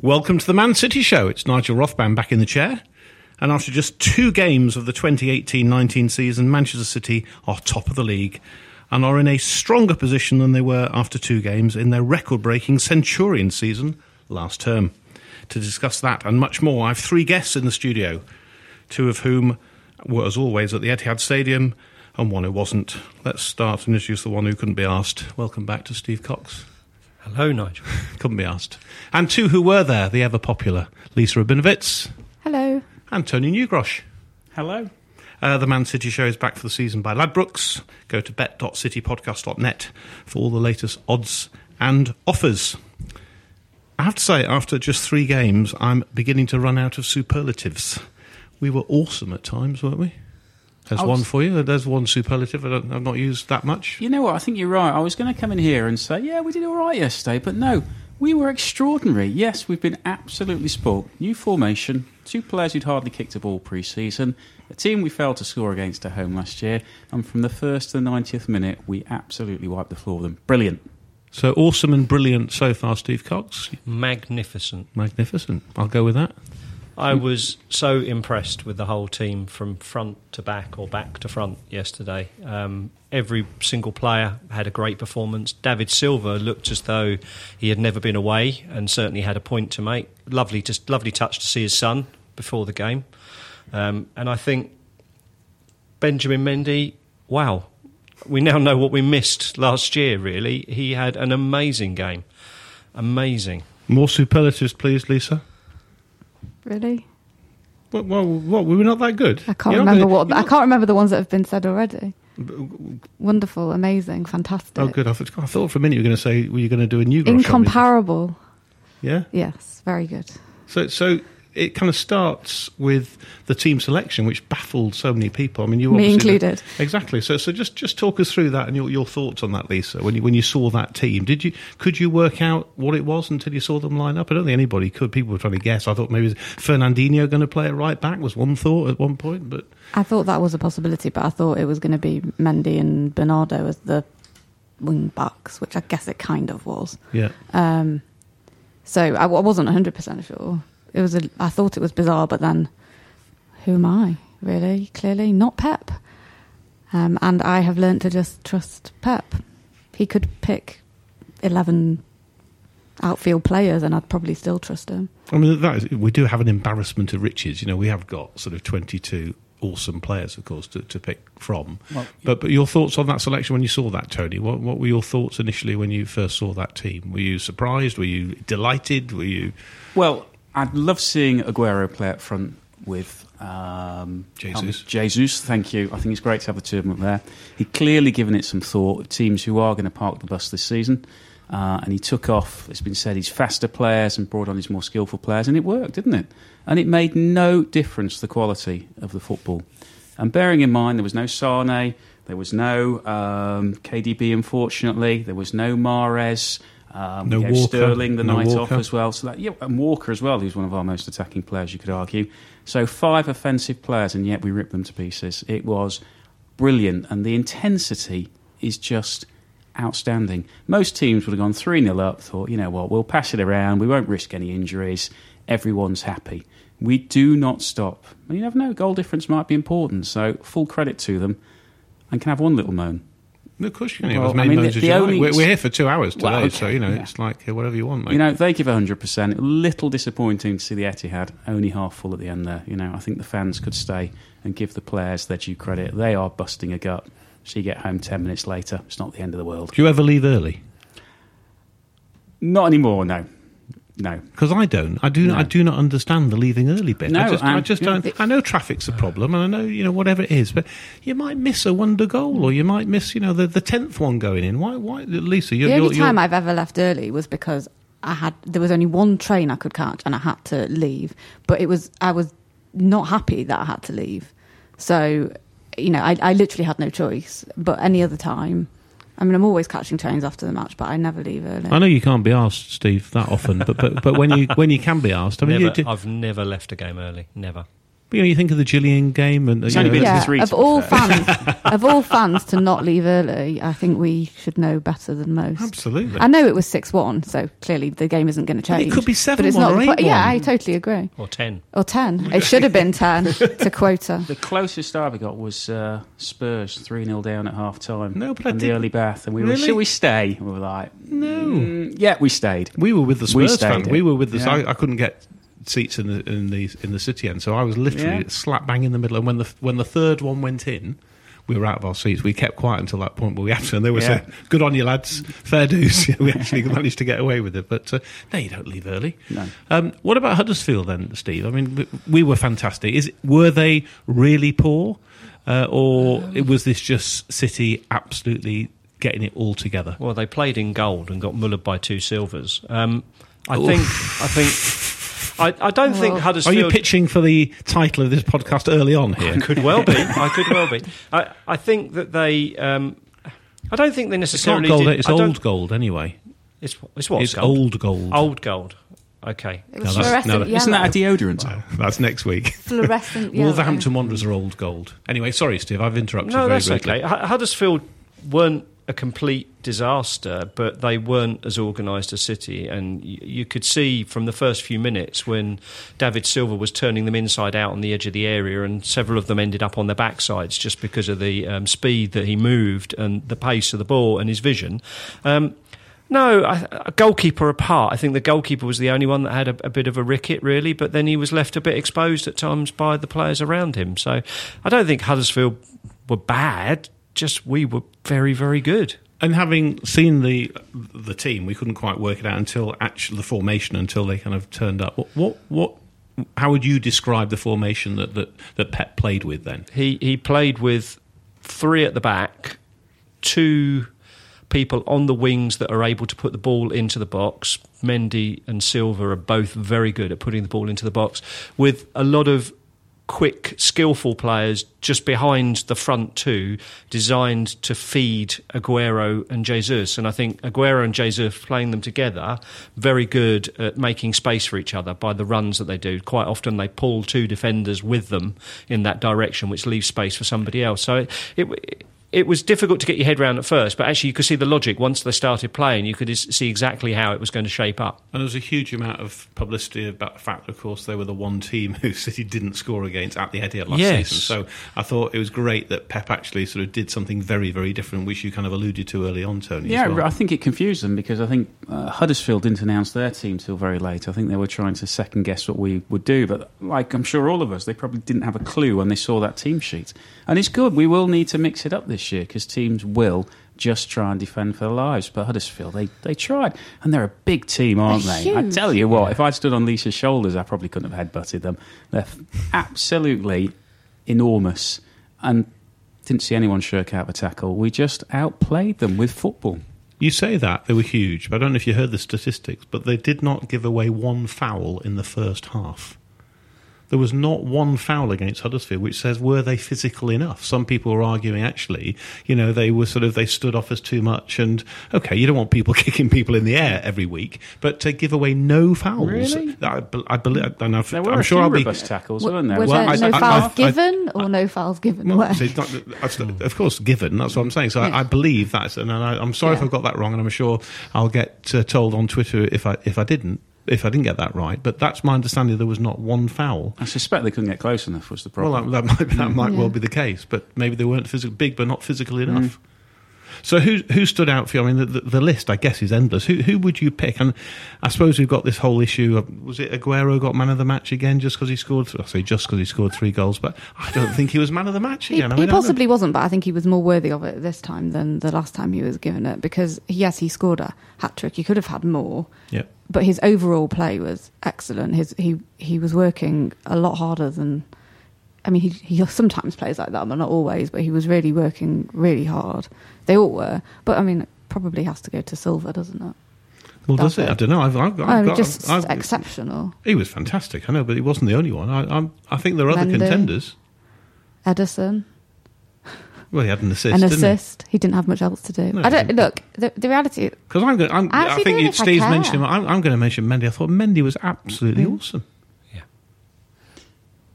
Welcome to the Man City Show. It's Nigel Rothband back in the chair. And after just two games of the 2018 19 season, Manchester City are top of the league and are in a stronger position than they were after two games in their record breaking Centurion season last term. To discuss that and much more, I have three guests in the studio, two of whom were, as always, at the Etihad Stadium and one who wasn't. Let's start and introduce the one who couldn't be asked. Welcome back to Steve Cox. Hello, Nigel. Couldn't be asked. And two who were there, the ever popular Lisa Rabinowitz Hello. and Tony Newgrosh. Hello. Uh, the Man City show is back for the season by Ladbrokes. Go to bet.citypodcast.net for all the latest odds and offers. I have to say, after just three games, I'm beginning to run out of superlatives. We were awesome at times, weren't we? There's was- one for you. There's one superlative I don't, I've not used that much. You know what? I think you're right. I was going to come in here and say, yeah, we did all right yesterday, but no, we were extraordinary. Yes, we've been absolutely spoilt. New formation, two players who'd hardly kicked a ball pre-season, a team we failed to score against at home last year, and from the first to the 90th minute, we absolutely wiped the floor with them. Brilliant. So awesome and brilliant so far, Steve Cox. Magnificent. Magnificent. I'll go with that. I was so impressed with the whole team from front to back or back to front yesterday. Um, every single player had a great performance. David Silva looked as though he had never been away and certainly had a point to make. Lovely, just lovely touch to see his son before the game. Um, and I think Benjamin Mendy, wow, we now know what we missed last year. Really, he had an amazing game. Amazing. More superlatives, please, Lisa. Really? Well, well, what? We were not that good. I can't remember gonna- what I can't remember the ones that have been said already. Wonderful, amazing, fantastic. Oh, good. I thought, I thought for a minute you were going to say were you going to do a Newgrosh on me? Incomparable. Yeah. Yes, very good. So, so it kind of starts with the team selection, which baffled so many people. I mean, you Me included. Exactly. So, so just just talk us through that and your, your thoughts on that, Lisa. When you when you saw that team, did you could you work out what it was until you saw them line up? I don't think anybody could. People were trying to guess. I thought maybe was Fernandinho going to play it right back was one thought at one point, but I thought that was a possibility, but I thought it was going to be Mendy and Bernardo as the wing backs, which I guess it kind of was. yeah. Um, so I, I wasn't 100% sure. It was a, I thought it was bizarre, but then who am I, really? Clearly not Pep. Um, and I have learnt to just trust Pep. He could pick 11 outfield players and I'd probably still trust him. I mean, that is, we do have an embarrassment of riches. You know, we have got sort of 22 awesome players, of course, to, to pick from. Well, but, but your thoughts on that selection when you saw that, Tony? What, what were your thoughts initially when you first saw that team? Were you surprised? Were you delighted? Were you. Well, I'd love seeing Aguero play up front with um, Jesus. Jesus, thank you. I think it's great to have the two of them up there. He'd clearly given it some thought. Teams who are going to park the bus this season, Uh, and he took off, it's been said, his faster players and brought on his more skillful players, and it worked, didn't it? And it made no difference the quality of the football. And bearing in mind, there was no Sane, there was no um, KDB, unfortunately, there was no Mahrez. Um, No Walker, Sterling the no night off as well. So that, yeah, and Walker as well, who's one of our most attacking players, you could argue. So five offensive players, and yet we ripped them to pieces. It was brilliant, and the intensity is just outstanding. Most teams would have gone 3 0 up, thought, you know what, we'll pass it around, we won't risk any injuries, everyone's happy. We do not stop. And you never know, goal difference might be important, so full credit to them, and can have one little moan. Of course, you can Well, as many I mean, the- the only- We're, we're here for two hours today, Well, okay, so you know yeah. it's like uh, whatever you want, mate. You know, they give 100%. A little disappointing to see the Etihad only half full at the end there. You know, I think the fans could stay and give the players their due credit. They are busting a gut. So you get home 10 minutes later. It's not the end of the world. Do you ever leave early? Not anymore, no. No. Because I don't. I do. No. I do not understand the leaving early bit. No, I just, I just don't. I know traffic's a problem, and I know you know whatever it is, but you might miss a wonder goal, or you might miss you know the the tenth one going in. Why? Why, Lisa? You're, the only you're, time you're, I've ever left early was because I had there was only one train I could catch and I had to leave. But it was I was not happy that I had to leave. So you know I, I literally had no choice. But any other time, I mean I'm always catching trains after the match, but I never leave early. I know you can't be asked, Steve, that often, but but but when you when you can be asked, I mean, you, Never, do, I've never left a game early. Never. You know, you think of the Gillingham game, and It's you only been yeah, three, of all fair. fans, of all fans to not leave early, I think we should know better than most. absolutely. I know it was six one, so clearly the game isn't going to But it could be seven but it's 7-1 not. or the po- 8-1. Yeah, I totally agree. Or 10. Or ten. It should have been ten to quota. The closest I ever got was uh, Spurs 3 0 down at half time. No, but I in the early bath. And we were, Really? should we stay? We were like, No. "Mm, yeah, we stayed. We were with the We Spurs stayed fan. We were with the. Yeah. I, I couldn't get seats in the in the in the city end, so I was literally Yeah. slap bang in the middle. And when the when the third one went in, we were out of our seats. We kept quiet until that point where we had to, and they were Yeah. saying, "Good on you, lads, fair dues." Yeah, we actually managed to get away with it. But uh, no, you don't leave early. No. Um, what about Huddersfield then, Steve? I mean, we, we were fantastic. Is were they really poor, uh, or it was this just City absolutely getting it all together? Well, they played in gold and got mullered by two silvers. Um, I think. I think. I, I don't think Huddersfield. Are you pitching for the title of this podcast early on here? I could well be. I could well be. I, I think that they. Um, I don't think they It's not necessarily. gold. did- It's old gold anyway. It's, it's what? It's gold? old gold. Old gold. Okay. It was No, fluorescent no, that- yellow. Isn't that a deodorant? That's next week. fluorescent yellow? Wolverhampton Wanderers are old gold. Anyway, sorry, Steve. I've interrupted. No, very that's rudely. okay. Hu- Huddersfield weren't a complete disaster, but they weren't as organised as City, and you could see from the first few minutes when David Silva was turning them inside out on the edge of the area, and several of them ended up on their backsides just because of the um, speed that he moved and the pace of the ball and his vision. Um, no, I, a goalkeeper apart, I think the goalkeeper was the only one that had a, a bit of a ricket, really, but then he was left a bit exposed at times by the players around him. So I don't think Huddersfield were bad, just we were very, very good. And having seen the the team, we couldn't quite work it out until actually the formation until they kind of turned up. What what, what how would you describe the formation that, that, that Pep played with then? He, he played with three at the back, two people on the wings that are able to put the ball into the box. Mendy and Silva are both very good at putting the ball into the box, with a lot of quick, skillful players just behind the front two, designed to feed Aguero and Jesus. And I think Aguero and Jesus playing them together, very good at making space for each other by the runs that they do. Quite often they pull two defenders with them in that direction, which leaves space for somebody else. So it. it it was difficult to get your head around at first, but actually you could see the logic once they started playing. You could see exactly how it was going to shape up. And there was a huge amount of publicity about the fact, of course, they were the one team who City didn't score against at the Etihad last Yes. season. So I thought it was great that Pep actually sort of did something very, very different, which you kind of alluded to early on, Tony. Yeah, as well. I think it confused them because I think uh, Huddersfield didn't announce their team till very late. I think they were trying to second guess what we would do, but like I'm sure all of us, they probably didn't have a clue when they saw that team sheet. And it's good. We will need to mix it up this year because teams will just try and defend for their lives. But Huddersfield, they, they tried, and they're a big team, aren't They're they? I tell you what, if I'd stood on Lisa's shoulders, I probably couldn't have headbutted them. They're absolutely enormous, and didn't see anyone shirk out the tackle. We just outplayed them with football. You say that they were huge, but I don't know if you heard the statistics, but they did not give away one foul in the first half. There was not one foul against Huddersfield, which says were they physical enough? Some people were arguing actually, you know, they were sort of they stood off as too much, and okay, you don't want people kicking people in the air every week, but to give away no fouls, Really? I, I believe, I've, There were I'm a sure few I'll be. robust tackles, W- weren't there? was Well, there I- no I- fouls I- I- given or no fouls given Well, away? see, not- of course, given. That's what I'm saying. So Yeah. I, I believe that's, and I, I'm sorry if I've got that wrong, and I'm sure I'll get uh, told on Twitter if I if I didn't if I didn't get that right. But that's my understanding. There was not one foul. I suspect they couldn't get close enough. Was the Well, problem? that, that might that mm. might Yeah. well be the case, but maybe they weren't physical, big, but not physical mm. enough. So who who stood out for you? I mean, the, the, the list I guess is endless. Who who would you pick? And I suppose we've got this whole issue. Of, was it Aguero got man of the match again just because he scored? I say just because he scored three goals, but I don't think he was man of the match He, again. He I don't- possibly wasn't, but I think he was more worthy of it this time than the last time he was given it because yes, he scored a hat trick. He could have had more, Yeah. But his overall play was excellent. His he he was working a lot harder than. I mean, he he sometimes plays like that, but not always. But he was really working really hard. They all were, but I mean, it probably has to go to Silva, doesn't it? Well, does That's it? I don't know. I've, I've, I've oh, got, just I've- exceptional. He was fantastic. I know, but he wasn't the only one. I, I'm, I think there are other contenders. Ederson, Well, he had an assist, an didn't assist. He? didn't have much else to do. No, I don't look. The, the reality, Because I'm going. I'm, I I actually think don't you, I Steve's mentioned him. I'm, I'm going to mention Mendy. I thought Mendy was absolutely Mm. awesome. Yeah,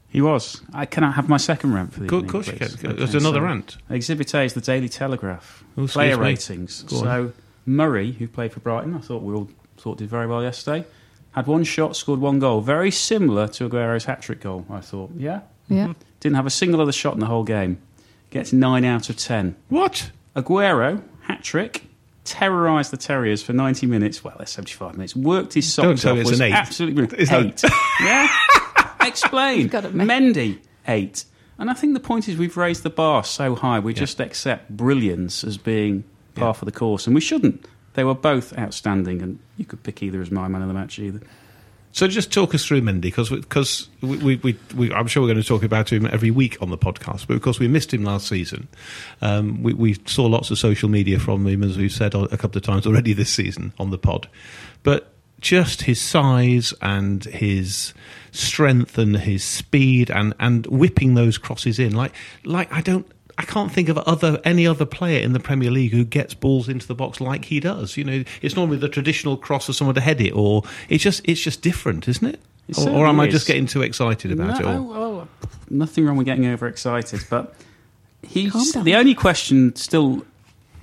he was. I cannot have my second rant for the Go- of evening, course you please? can. There's another so rant. Exhibit A is the Daily Telegraph. Oh, Player me. ratings. Go on. So Murray, who played for Brighton, I thought we all thought did very well yesterday. Had one shot, scored one goal. Very similar to Aguero's hat trick goal, I thought. Yeah? yeah. Didn't have a single other shot in the whole game. Gets 9 out of 10. What? Aguero, hat trick, terrorised the Terriers for 90 minutes. Well, that's 75 minutes. Worked his socks Don't tell off. me it's was an eight. Absolutely brilliant. Is that- eight. yeah? Explain. Got to Mendy, eight. And I think the point is we've raised the bar so high, we just accept brilliance as being par for the course, and we shouldn't. They were both outstanding, and you could pick either as my man of the match either. So just talk us through Mendy, because because we, we, we, we, I'm sure we're going to talk about him every week on the podcast, but of course we missed him last season, um, we, we saw lots of social media from him, as we've said a couple of times already this season on the pod. But just his size and his strength and his speed and, and whipping those crosses in, like like I don't. I can't think of other any other player in the Premier League who gets balls into the box like he does. You know, it's normally the traditional cross for someone to head it, or it's just it's just different, isn't it? It or, or am I just getting too excited about no, it? All? well, nothing wrong with getting overexcited, but he's the only question still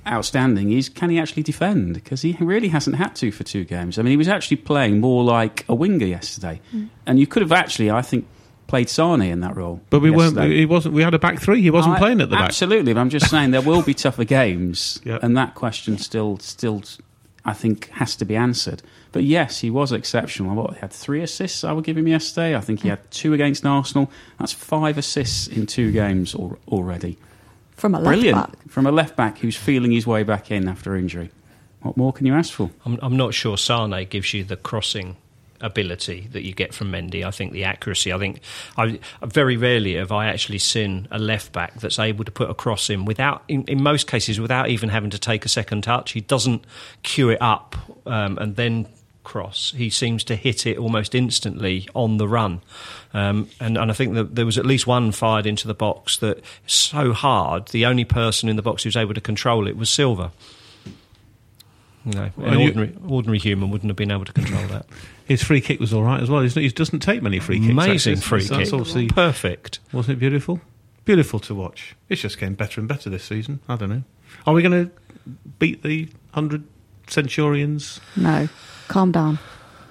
outstanding is can he actually defend? Because he really hasn't had to for two games. I mean, he was actually playing more like a winger yesterday, Mm. and you could have actually, I think, played Sane in that role. But we yesterday. weren't. He wasn't. We had a back three. He wasn't I- playing at the back. Absolutely, but I'm just saying there will be tougher games, Yep. and that question still, still, I think, has to be answered. But yes, he was exceptional. What he had three assists. I would give him yesterday. I think he had two against Arsenal. That's five assists in two games al- already. From a left Brilliant back. from a left back who's feeling his way back in after injury. What more can you ask for? I'm, I'm not sure Sane gives you the crossing ability that you get from Mendy. I think the accuracy. I think I very rarely have I actually seen a left back that's able to put a cross in without, in, in most cases, without even having to take a second touch. He doesn't cue it up um, and then cross. He seems to hit it almost instantly on the run. Um, and, and I think that there was at least one fired into the box that so hard, the only person in the box who was able to control it was Silva. You know, Well, an ordinary, ordinary human wouldn't have been able to control that. His free kick was all right as well. He's, he doesn't take many free kicks. Amazing actually. free So that's kick. obviously- Perfect. wasn't it beautiful? Beautiful to watch. It's just getting better and better this season. I don't know. Are we going to beat the hundred Centurions? No, calm down.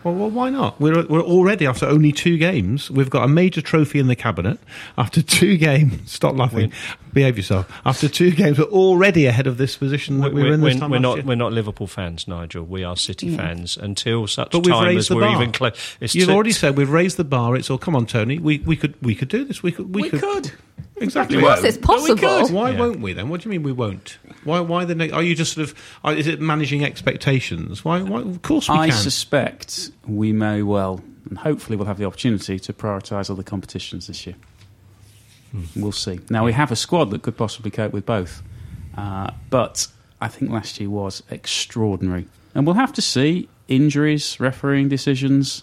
Well, well, why not? We're, we're already after only two games. We've got a major trophy in the cabinet. After two games, stop laughing. Behave yourself. After two games, we're already ahead of this position that we were in this time we're not year. we're not Liverpool fans, Nigel. We are City Yeah. fans until such But we've time raised as the we're bar. even close. You've already said we've raised the bar. It's all. Come on, Tony. We we could we could do this. We could we, We could. Exactly. Of course, it's possible. Why Yeah. won't we then? What do you mean we won't? Why? Why the? Ne- are you just sort of? Are, is it managing expectations? Why? why of course we I can. suspect we may well, and hopefully we'll have the opportunity to prioritise other competitions this year. We'll see. Now we have a squad that could possibly cope with both, uh, but I think last year was extraordinary. And we'll have to see injuries, refereeing decisions.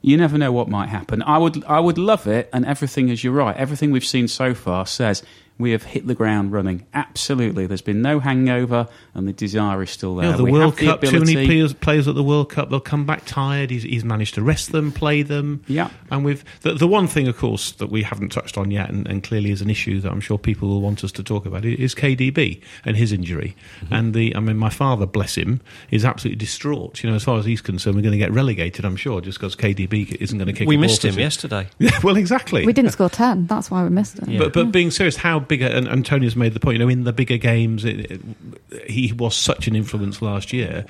You never know what might happen. I would, I would love it, and everything, as you're right, everything we've seen so far says we have hit the ground running. Absolutely, there's been no hangover, and the desire is still there. Yeah, the We World have the Cup. Too many players, players at the World Cup. They'll come back tired. He's, he's managed to rest them, play them. Yeah. And we've the, the one thing, of course, that we haven't touched on yet, and, and clearly is an issue that I'm sure people will want us to talk about, is KDB and his injury. Mm-hmm. And the, I mean, my father, bless him, is absolutely distraught. You know, as far as he's concerned, we're going to get relegated. I'm sure, just because KDB isn't going to kick. We a ball missed him yesterday. Yeah, well, exactly. We didn't score 10. That's why we missed him. Yeah. But, but being serious, how big? And, Tony's made the point. You know, in the bigger games, it, it, he was such an influence last year.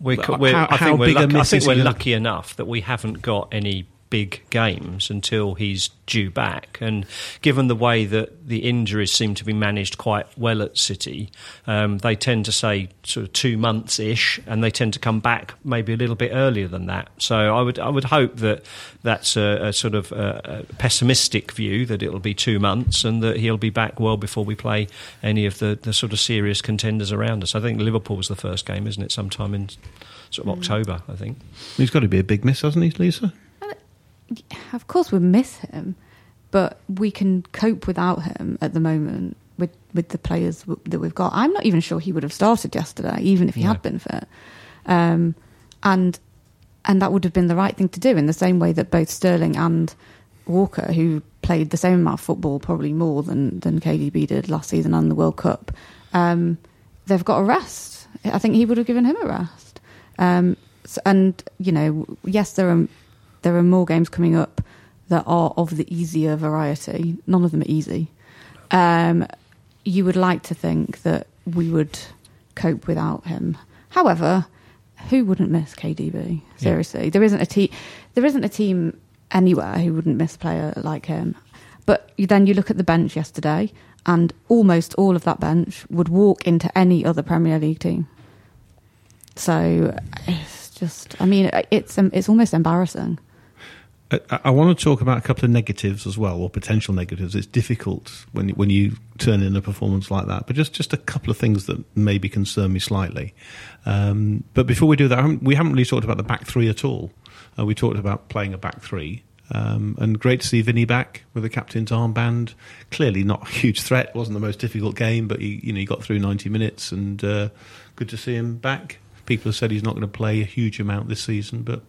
We're, we're, how- I think, we're, lucky, I think we're lucky enough that we haven't got any big games until he's due back. And given the way that the injuries seem to be managed quite well at City, um, they tend to say sort of two months ish, and they tend to come back maybe a little bit earlier than that. So I would I would hope that that's a, a sort of a, a pessimistic view that it'll be two months and that he'll be back well before we play any of the, the sort of serious contenders around us. I think Liverpool's the first game, isn't it? Sometime in sort of October, I think. He's got to be a big miss, hasn't he, Lisa? Of course, we miss him, but we can cope without him at the moment with, with the players w- that we've got. I'm not even sure he would have started yesterday, even if he had been fit. Um, and and that would have been the right thing to do in the same way that both Sterling and Walker, who played the same amount of football, probably more than, than KDB did last season and the World Cup, um, they've got a rest. I think he would have given him a rest. Um, so, and, you know, yes, there are, there are more games coming up that are of the easier variety. None of them are easy. Um, you would like to think that we would cope without him. However, who wouldn't miss KDB? Seriously, there isn't a team. There isn't a team anywhere who wouldn't miss a player like him. But then you look at the bench yesterday, and almost all of that bench would walk into any other Premier League team. So it's just, I mean, it's um, it's almost embarrassing. I, I want to talk about a couple of negatives as well, or potential negatives. It's difficult when when you turn in a performance like that, but just just a couple of things that maybe concern me slightly. Um, but before we do that, haven't- we haven't really talked about the back three at all. Uh, we talked about playing a back three. Um, and great to see Vinny back with the captain's armband. Clearly not a huge threat. Wasn't the most difficult game, but he, you know, he got through 90 minutes, and uh, good to see him back. People have said he's not going to play a huge amount this season, but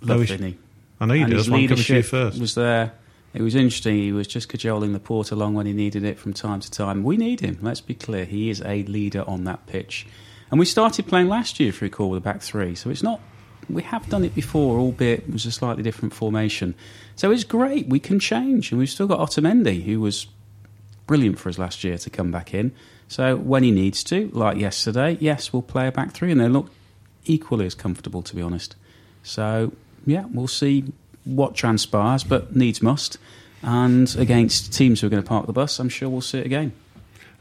Love Vinny. I know you and do. his That's why to you leadership first. was there. It was interesting. He was just cajoling the port along when he needed it from time to time. We need him. Let's be clear. He is a leader on that pitch. And we started playing last year, if you recall, with a back three. So it's not. We have done it before, albeit it was a slightly different formation. So it's great. We can change, and we've still got Otamendi, who was brilliant for us last year to come back in. So when he needs to, like yesterday, yes, we'll play a back three, and they look equally as comfortable, to be honest. So yeah, we'll see what transpires, but needs must. And against teams who are going to park the bus, I'm sure we'll see it again.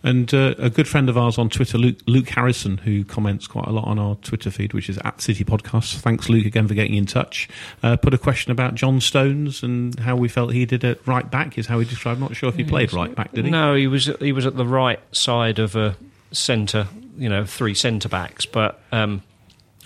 And uh, a good friend of ours on Twitter, Luke, Luke Harrison, who comments quite a lot on our Twitter feed, which is at City Podcast. Thanks, Luke, again for getting in touch. Uh, put a question about John Stones and how we felt he did at right back. Is how he described. Not sure if he played right back, did he? No, he was he was at the right side of a centre, you know, three centre backs, but. Um,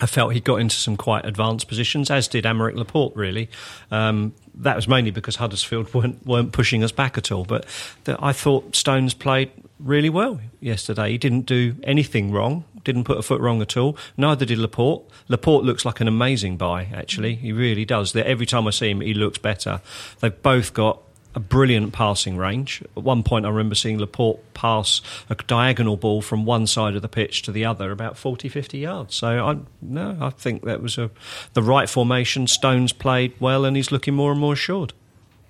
I felt he got into some quite advanced positions, as did Aymeric Laporte. Really, um, that was mainly because Huddersfield weren't weren't pushing us back at all. But the, I thought Stones played really well yesterday. He didn't do anything wrong, didn't put a foot wrong at all. Neither did Laporte. Laporte looks like an amazing buy. Actually, he really does. Every time I see him, he looks better. They've both got a brilliant passing range. At one point, I remember seeing Laporte pass a diagonal ball from one side of the pitch to the other, about 40, 50 yards. So, I, no, I think that was a, the right formation. Stones played well, and he's looking more and more assured.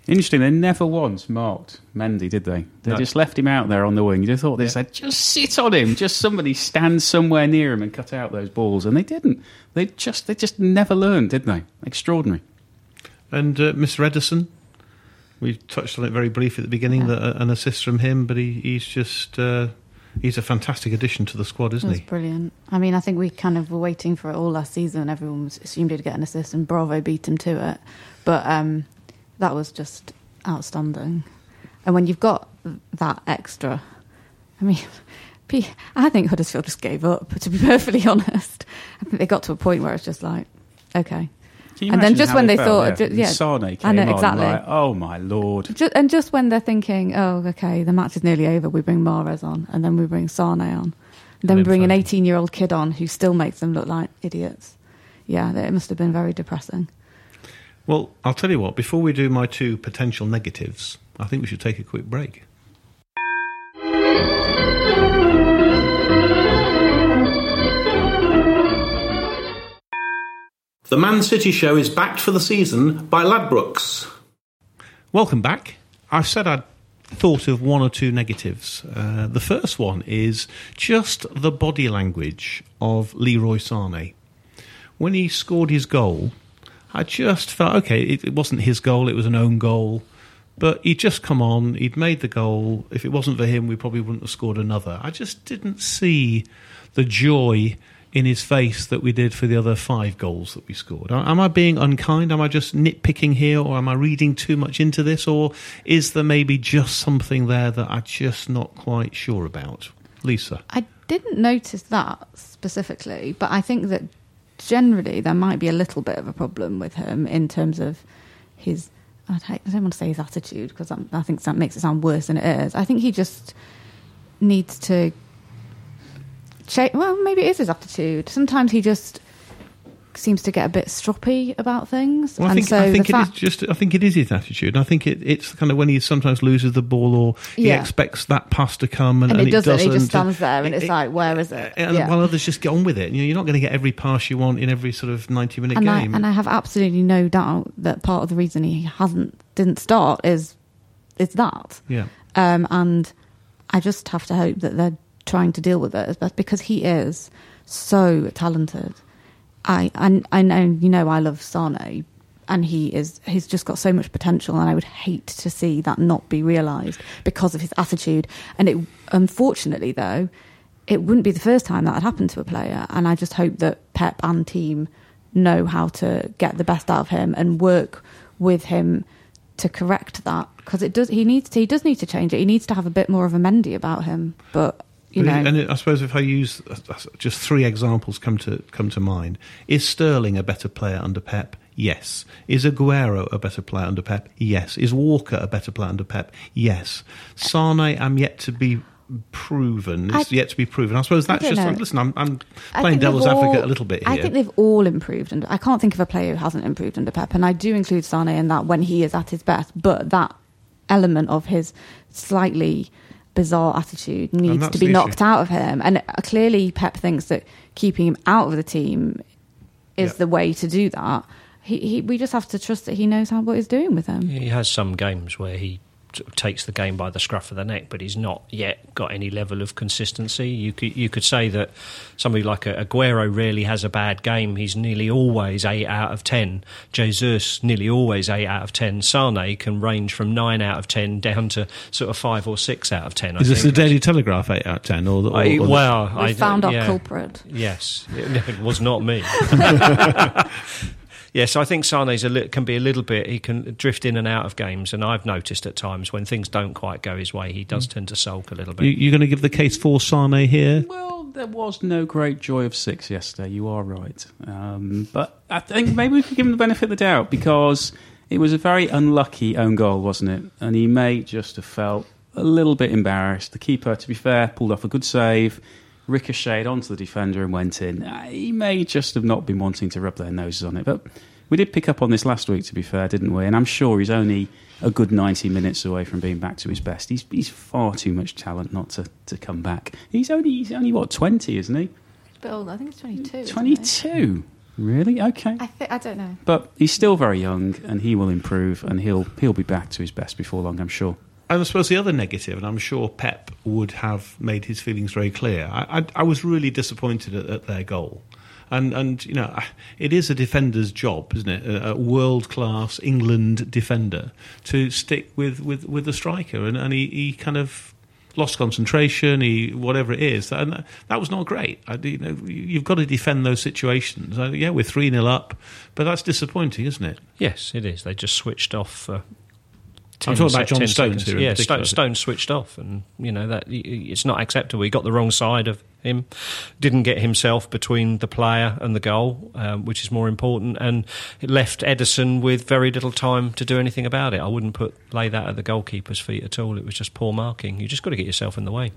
Interesting, they never once marked Mendy, did they? They No. just left him out there on the wing. You just thought they said, just sit on him, just somebody stand somewhere near him and cut out those balls, and they didn't. They just they just never learned, did they? Extraordinary. And uh, Mr. Ederson, we touched on it very briefly at the beginning. That uh, an assist from him, but he, he's just uh, he's a fantastic addition to the squad, isn't That's he? brilliant. I mean, I think we kind of were waiting for it all last season. Everyone was assumed he'd get an assist, and Bravo beat him to it. But um, that was just outstanding. And when you've got that extra, I mean, I think Huddersfield just gave up. To be perfectly honest, I think they got to a point where it's just like, okay. Can you And then just when they felt, thought- ju- yeah. Sane I came know, on, exactly. like, oh my lord. Just, and just when they're thinking, oh, okay, the match is nearly over, we bring Mahrez on, and then we bring Sane on, then we bring an 18 year old kid on who still makes them look like idiots. Yeah, it must have been very depressing. Well, I'll tell you what, before we do my two potential negatives, I think we should take a quick break. The Man City Show is backed for the season by Ladbrokes. Welcome back. I've said I'd thought of one or two negatives. Uh, the first one is just the body language of Leroy Sane. When he scored his goal, I just felt okay. It, it wasn't his goal; it was an own goal. But he'd just come on. He'd made the goal. If it wasn't for him, we probably wouldn't have scored another. I just didn't see the joy in his face that we did for the other five goals that we scored. Am I being unkind? Am I just nitpicking here, or am I reading too much into this, or is there maybe just something there that I'm just not quite sure about? Lisa. I didn't notice that specifically, but I think that generally there might be a little bit of a problem with him in terms of his. I don't want to say his attitude because I think that makes it sound worse than it is. I think he just needs to. Cha- well, maybe it is his attitude. Sometimes he just seems to get a bit stroppy about things, Well, I think so I think it is fact just I think it is his attitude. I think it, it's kind of when he sometimes loses the ball or he Yeah. expects that pass to come and, and, and it doesn't. He doesn't. just stands there, and it's like, where is it? And Yeah. while others just get on with it, you know, you're not going to get every pass you want in every sort of ninety minute and I, game. and I have absolutely no doubt that part of the reason he hasn't didn't start is is that. yeah, Um, and I just have to hope that they're trying to deal with it best because he is so talented. I and I know you know I love Sane, and he is he's just got so much potential, and I would hate to see that not be realised because of his attitude. And it unfortunately though, it wouldn't be the first time that had happened to a player, and I just hope that Pep and team know how to get the best out of him and work with him to correct that because it does he needs to, he does need to change it. He needs to have a bit more of a Mendy about him, but you know. and I suppose if I use uh, uh, just three examples come to come to mind, is Sterling a better player under Pep? Yes. Is Aguero a better player under Pep? Yes. Is Walker a better player under Pep? Yes. Sane, I'm yet to be proven. It's I- yet to be proven. I suppose that's don't just like, listen. I'm, I'm playing devil's all- advocate a little bit here. I think they've all improved, and I can't think of a player who hasn't improved under Pep. And I do include Sane in that when he is at his best. But that element of his slightly bizarre attitude needs to be knocked issue. out of him. And uh, clearly, Pep thinks that keeping him out of the team is Yeah. the way to do that. He, he, we just have to trust that he knows how what he's doing with him. He has some games where he sort of takes the game by the scruff of the neck, but he's not yet got any level of consistency. You could you could say that somebody like Aguero rarely has a bad game. He's nearly always eight out of ten. Jesus nearly always eight out of ten. Sane can range from nine out of ten down to sort of five or six out of ten. I is this the. Daily Telegraph eight out of ten or, the, or, I- or the- well, We I found our yeah. culprit. Yes, it, it was not me. yes, I think Sane's a li- can be a little bit. He can drift in and out of games, and I've noticed at times when things don't quite go his way, he does tend to sulk a little bit. You, you're going to give the case for Sane here? Well, there was no great joy of six yesterday. You are right, um, but I think maybe we could give him the benefit of the doubt because it was a very unlucky own goal, wasn't it? And he may just have felt a little bit embarrassed. The keeper, to be fair, pulled off a good save, ricocheted onto the defender and went in. Uh, He may just have not been wanting to rub their noses on it, but we did pick up on this last week, to be fair, didn't we? And I'm sure he's only a good 90 minutes away from being back to his best. He's, he's far too much talent not to, to come back. He's only, he's only, what, 20, isn't he? Bill, I think it's 22. 22? Really? Okay. I, th- I don't know. But he's still very young and he will improve and he'll, he'll be back to his best before long, I'm sure. And I suppose the other negative, and I'm sure Pep would have made his feelings very clear. I, I, I was really disappointed at, at their goal, and and you know it is a defender's job, isn't it? A, a world class England defender to stick with with, with the striker, and, and he, he kind of lost concentration. He whatever it is, and that, that was not great. I, you know, you've got to defend those situations. Uh, yeah, we're three 0 up, but that's disappointing, isn't it? Yes, it is. They just switched off 10 talking about John 10 Stones here Yeah. Stone, switched off, and you know that it's not acceptable. He got the wrong side of him, didn't get himself between the player and the goal, um, which is more important, and it left Ederson with very little time to do anything about it. I wouldn't put lay that at the goalkeeper's feet at all. It was just poor marking. You just got to get yourself in the way.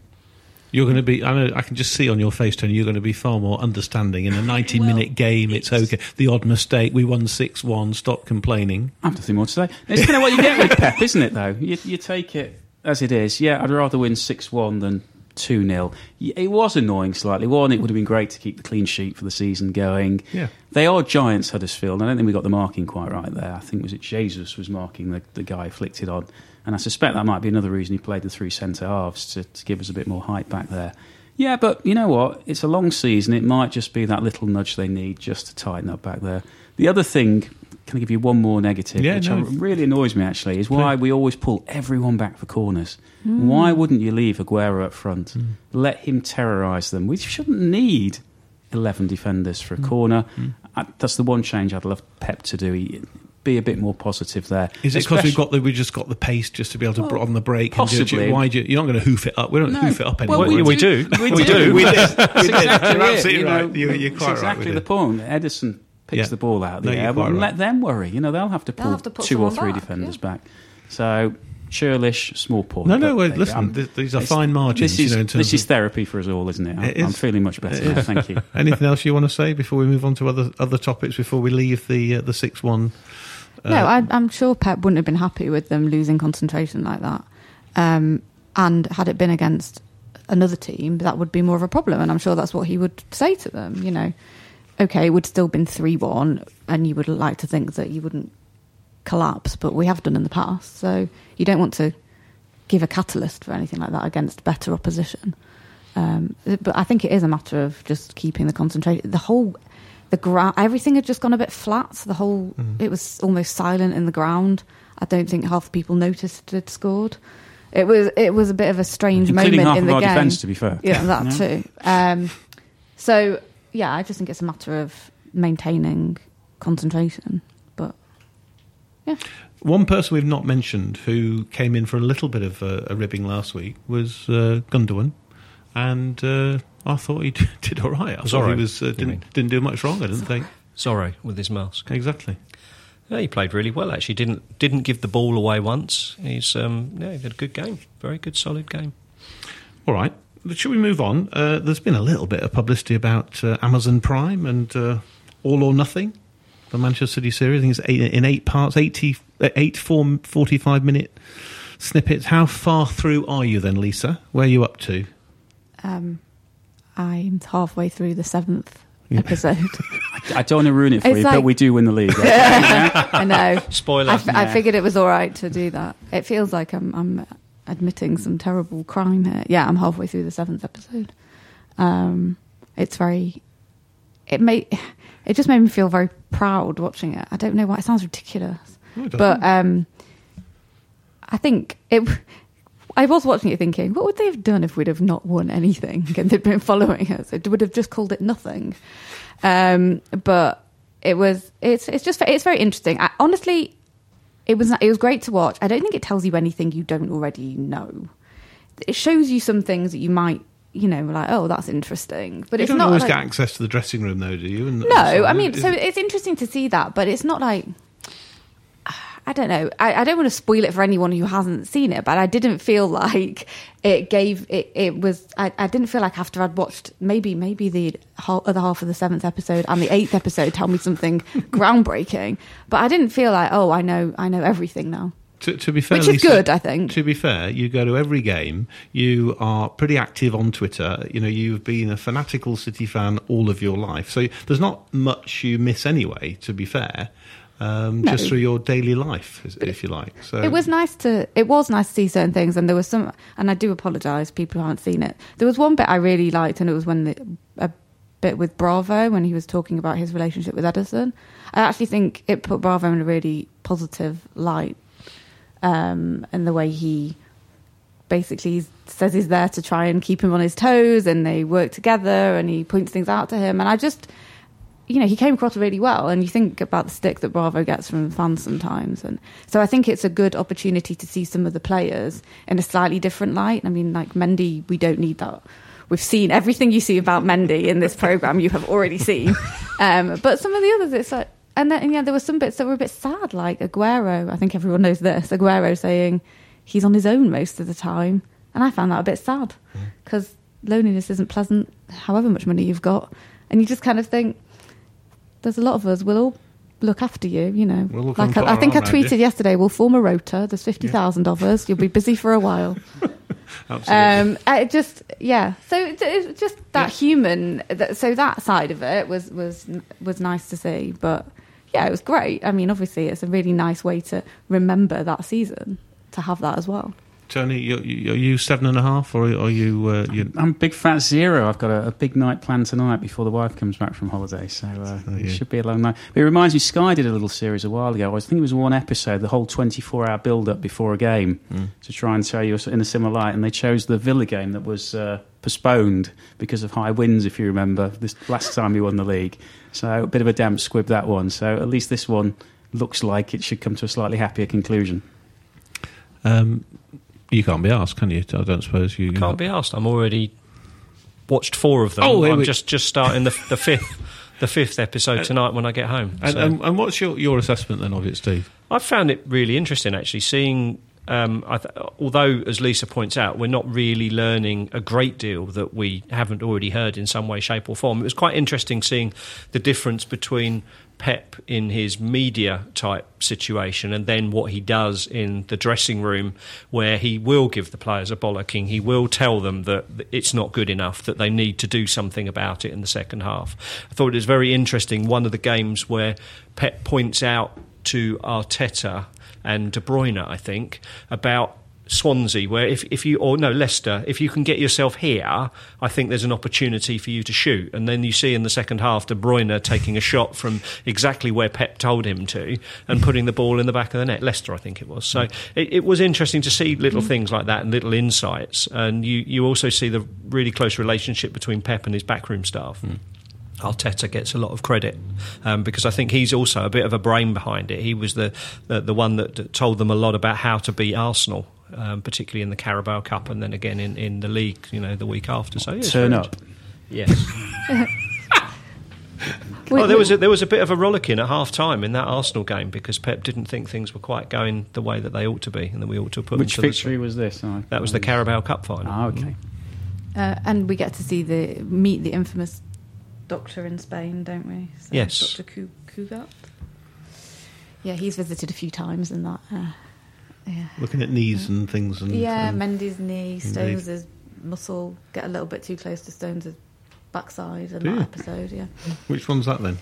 You're going to be. I know. I can just see on your face, Tony. You're going to be far more understanding in a 90 minute game. It's okay. The odd mistake. We won six one. Stop complaining. I have nothing more to say. It's kind of what you get with Pep, isn't it? Though you, you take it as it is. Yeah, I'd rather win six one than two 0 It was annoying slightly. One, it would have been great to keep the clean sheet for the season going. Yeah. they are giants, Huddersfield. I don't think we got the marking quite right there. I think was it Jesus was marking the, the guy afflicted on, and I suspect that might be another reason he played the three centre halves to, to give us a bit more height back there. Yeah, but you know what? It's a long season. It might just be that little nudge they need just to tighten up back there. The other thing, can I give you one more negative, Yeah, which no. really annoys me actually, is why we always pull everyone back for corners. Why wouldn't you leave Aguero up front? Hmm. Let him terrorise them. We shouldn't need 11 defenders for a Hmm. corner. I, that's the one change I'd love Pep to do. He, be a bit more positive there. Is it because we've got the we just got the pace just to be able to put on the break? And do possibly. Why do you, you're not going to hoof it up? We don't No. hoof it up Well, anymore. we- we do. We, We do. do. We did. We did. exactly You're absolutely you know. right. You- you're quite right exactly with the point. Ederson picks Yeah. the ball out of the you're air. quite Well, right. let them worry. You know, they'll have to pull have to put two or three back, defenders yeah. back. So, churlish, small point. No, no, but, well, uh, listen, I'm- th- these are fine margins, This you is, know, in terms this is therapy for us all, isn't it? I'm, It I'm feeling much better. Now. Thank you. Anything else you want to say before we move on to other other topics before we leave the uh, the six one? No, I, I'm sure Pep wouldn't have been happy with them losing concentration like that. Um, and had it been against another team, that would be more of a problem. And I'm sure that's what he would say to them. You know, okay, it would still been three one, and you would like to think that you wouldn't collapse, but we have done in the past. So you don't want to give a catalyst for anything like that against better opposition. Um, but I think it is a matter of just keeping the concentration. The whole, the ground, everything had just gone a bit flat. The whole, Mm. it was almost silent in the ground. I don't think half the people noticed it had scored. It was, it was a bit of a strange Including moment half in of the our game. defence, to be fair. Yeah, that Yeah. too. Um, so yeah, I just think it's a matter of maintaining concentration. But yeah, One person we've not mentioned who came in for a little bit of a, a ribbing last week was uh, Gundogan, and uh, I thought he did, did all right. I Was thought he was uh, didn't didn't do much wrong. I didn't think Sorry with his mask. exactly. Yeah, he played really well. Actually, didn't didn't give the ball away once. He's um, yeah, he had a good game. Very good, solid game. All right. But Should we move on? Uh, there's been a little bit of publicity about uh, Amazon Prime and uh, All or Nothing, the Manchester City series. I think it's eight, in eight parts, 80, uh, eight four, 45 minute snippets. How far through are you then, Lisa? Where are you up to? um, I'm halfway through the seventh Yeah. episode. I don't want to ruin it for It's you, but we do win the league. I know. Spoiler. I, f- I Yeah. figured it was all right to do that. It feels like I'm, I'm admitting some terrible crime here. Yeah, I'm halfway through the seventh episode. Um, it's very. It made. It just made me feel very proud watching it. I don't know why. It sounds ridiculous, Oh, it but um, I think it. I was watching it thinking, what would they have done if we'd have not won anything and they'd been following us? It would have just called it nothing. Um, but it was. It's. It's just. It's very interesting. I, honestly, it was. It was great to watch. I don't think it tells you anything you don't already know. It shows you some things that you might, you know, like, oh, that's interesting. But you it's don't not always like, get access to the dressing room, though, do you? And, no, I mean, so it's interesting to see that, but it's not like I don't know. I, I don't want to spoil it for anyone who hasn't seen it, but I didn't feel like it gave it. It was. I, I didn't feel like after I'd watched maybe maybe the ha- other half of the seventh episode and the eighth episode tell me something groundbreaking, but I didn't feel like oh I know I know everything now. To, to be fair, Which is Lisa, good, I think. To be fair, you go to every game. You are pretty active on Twitter. You know, you've been a fanatical City fan all of your life, so there's not much you miss anyway. To be fair, um, No. just through your daily life, if- you like. So It was nice to. It was nice to see certain things, and there was some. And I do apologise, people who haven't seen it. There was one bit I really liked, and it was when the a bit with Bravo when he was talking about his relationship with Ederson. I actually think it put Bravo in a really positive light, um, and the way he basically says he's there to try and keep him on his toes, and they work together, and he points things out to him, and I just. You know, he came across really well. And you think about the stick that Bravo gets from fans sometimes. And so I think it's a good opportunity to see some of the players in a slightly different light. I mean, like Mendy, we don't need that. We've seen everything you see about Mendy in this program. You have already seen, um, but some of the others, it's like, and then and yeah, there were some bits that were a bit sad, like Aguero. I think everyone knows this. Aguero saying he's on his own most of the time, and I found that a bit sad because loneliness isn't pleasant, however much money you've got, and you just kind of think there's a lot of us. We'll all look after you, you know. We'll like I, I think I tweeted yesterday. We'll form a rota. There's fifty thousand of us. You'll be busy for a while. Absolutely. Um, just yeah. So it's just that Yeah. human. That, so that side of it was was was nice to see. But yeah, it was great. I mean, obviously, it's a really nice way to remember that season to have that as well. Tony, you, you, are you seven and a half, or are you? Uh, you I'm big fat zero. I've got a, a big night planned tonight before the wife comes back from holiday, so uh, Oh, yeah. it should be a long night. But it reminds me, Sky did a little series a while ago. I think it was one episode, the whole 24 hour build up before a game, Hmm. to try and show you in a similar light. And they chose the Villa game that was uh, postponed because of high winds, if you remember, this last time we won the league. So a bit of a damp squib that one. So at least this one looks like it should come to a slightly happier conclusion. um, you can't be asked, can you? I don't suppose you Can't be asked. I'm already watched four of them. Oh, I'm just just starting the, the fifth the fifth episode tonight when I get home. And, So- and, and what's your, your assessment then of it, Steve? I found it really interesting actually seeing. Um, th- although, as Lisa points out, we're not really learning a great deal that we haven't already heard in some way, shape, or form. It was quite interesting seeing the difference between Pep in his media type situation and then what he does in the dressing room, where he will give the players a bollocking. He will tell them that it's not good enough, that they need to do something about it in the second half. I thought it was very interesting. One of the games where Pep points out to Arteta and De Bruyne, I think, about Swansea, where if, if you, or no, Leicester, if you can get yourself here, I think there's an opportunity for you to shoot. And then you see in the second half De Bruyne taking a shot from exactly where Pep told him to and putting the ball in the back of the net. Leicester, I think it was. So it, it was interesting to see little things like that and little insights. And you, you also see the really close relationship between Pep and his backroom staff. Hmm. Arteta gets a lot of credit um, because I think he's also a bit of a brain behind it. He was the the, the one that, that told them a lot about how to beat Arsenal, um, particularly in the Carabao Cup and then again in, in the league. You know, the week after. So yeah, Turn very- up. Yes. We- oh, there we- was a, there was a bit of a rollicking at half time in that Arsenal game because Pep didn't think things were quite going the way that they ought to be, and that we ought to put Which them to victory The, was this? Oh, that was the Carabao Cup final. Ah, okay. Uh, and we get to see the meet the infamous doctor in Spain, don't we? So Yes. Doctor Cu- Cugat. Yeah, he's visited a few times in that. Uh, yeah, Looking at knees and things. And, yeah. and- Mendy's knee, Stones' muscle. Get a little bit too close to Stones' backside in Do that you? episode. Yeah, which one's that then?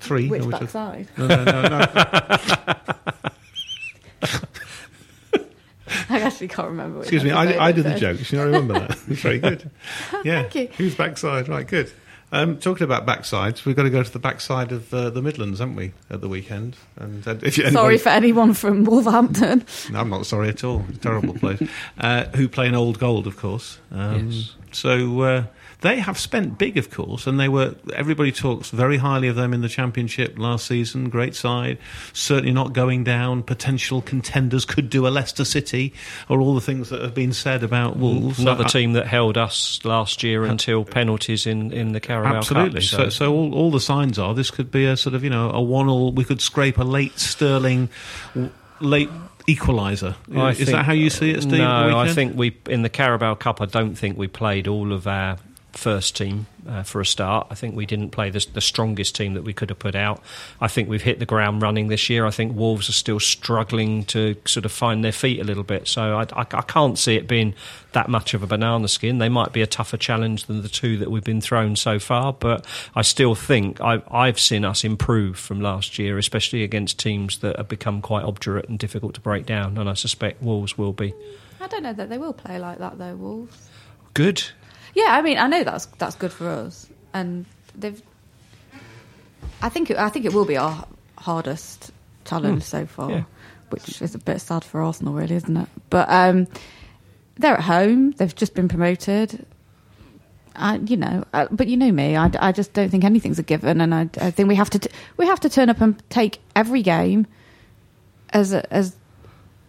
Three? which which- backside? No, no, no, no. I actually can't remember. Which Excuse me, I, I did the joke. jokes. You know, I remember that. It's very good. Yeah. Thank you. Who's backside? Right, good. Um, talking about backsides, we've got to go to the backside of uh, the Midlands, haven't we, at the weekend? And uh, if you, Sorry for anyone from Wolverhampton. No, I'm not sorry at all. It's a terrible place. Uh, who play in Old Gold, of course. Um, Yes. So uh, they have spent big, of course, and they were. Everybody talks very highly of them in the Championship last season. Great side, certainly not going down. Potential contenders could do a Leicester City, or all the things that have been said about mm, Wolves. Another I- uh, team that held us last year uh, until penalties in, in the Carabao Cup. Absolutely. Cup. So, so all, all the signs are this could be a sort of you know a one-all. We could scrape a late Sterling, late equaliser. Is think- that how you see it, Steve? No, I think we in the Carabao Cup. I don't think we played all of our first team uh, for a start. I think we didn't play the, the strongest team that we could have put out. I think we've hit the ground running this year. I think Wolves are still struggling to sort of find their feet a little bit. So I, I, I can't see it being that much of a banana skin. They might be a tougher challenge than the two that we've been thrown so far, but I still think I, I've seen us improve from last year, especially against teams that have become quite obdurate and difficult to break down. And I suspect Wolves will be. I don't know that they will play like that though, Wolves. Good. Yeah, I mean, I know that's that's good for us, and they've. I think it, I think it will be our hardest challenge so far, yeah. which is a bit sad for Arsenal, really, isn't it? But um, they're at home. They've just been promoted. I, you know, uh, but you know me. I, I just don't think anything's a given, and I, I think we have to t- we have to turn up and take every game as a, as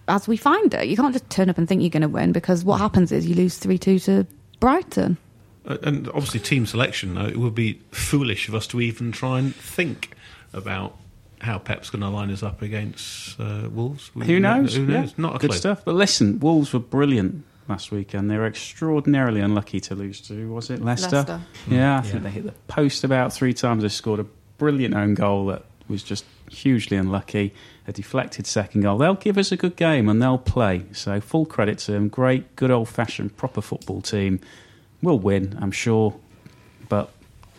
as we find it. You can't just turn up and think you're going to win because what happens is you lose three two to Brighton. Uh, and obviously, team selection. It would be foolish of us to even try and think about how Pep's going to line us up against uh, Wolves. We- Who knows? Who knows? Yeah. Not a Good clue. stuff. But listen, Wolves were brilliant last weekend. They were extraordinarily unlucky to lose to, was it Leicester? Leicester. Yeah, I think they hit the post about three times. They scored a brilliant own goal that was just hugely unlucky. A deflected second goal. They'll give us a good game and they'll play. So full credit to them. Great, good old fashioned, proper football team. We'll win, I'm sure. But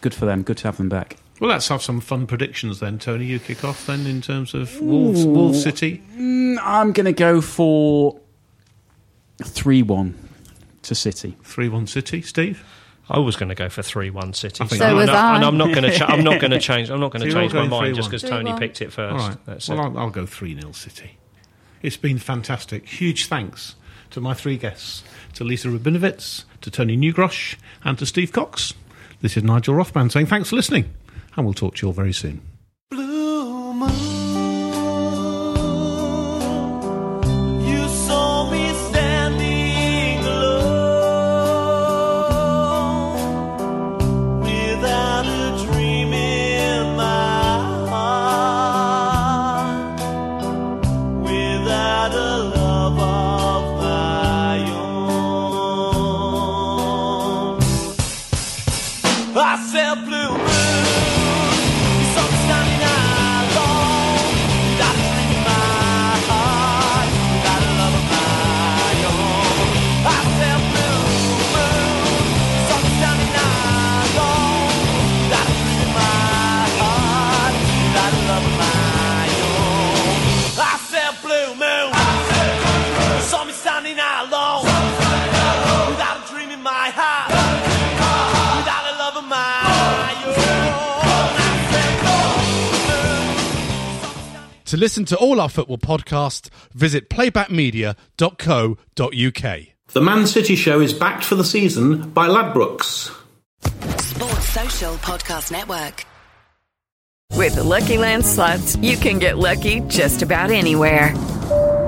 good for them. Good to have them back. Well, let's have some fun predictions then, Tony. You kick off then in terms of Wolves, Wolves City. Mm, I'm going to go for 3 1 to City. 3 1 City. Steve? I was going to go for three one City. I think So and was I'm- I. And I'm not going to. Cha- I'm not going to change. I'm not going to you're change my mind just because Tony 3-1. picked it first. All right. That's well, it. I'll, I'll go 3 0 City. It's been fantastic. Huge thanks to my three guests to Lisa Rabinowitz, to Tony Newgrosh, and to Steve Cox. This is Nigel Rothband saying thanks for listening, and we'll talk to you all very soon. Listen to all our football podcasts, visit playbackmedia.co.uk. The Man City Show is backed for the season by Ladbrokes. Sports Social Podcast Network. With the Lucky Land slots, you can get lucky just about anywhere.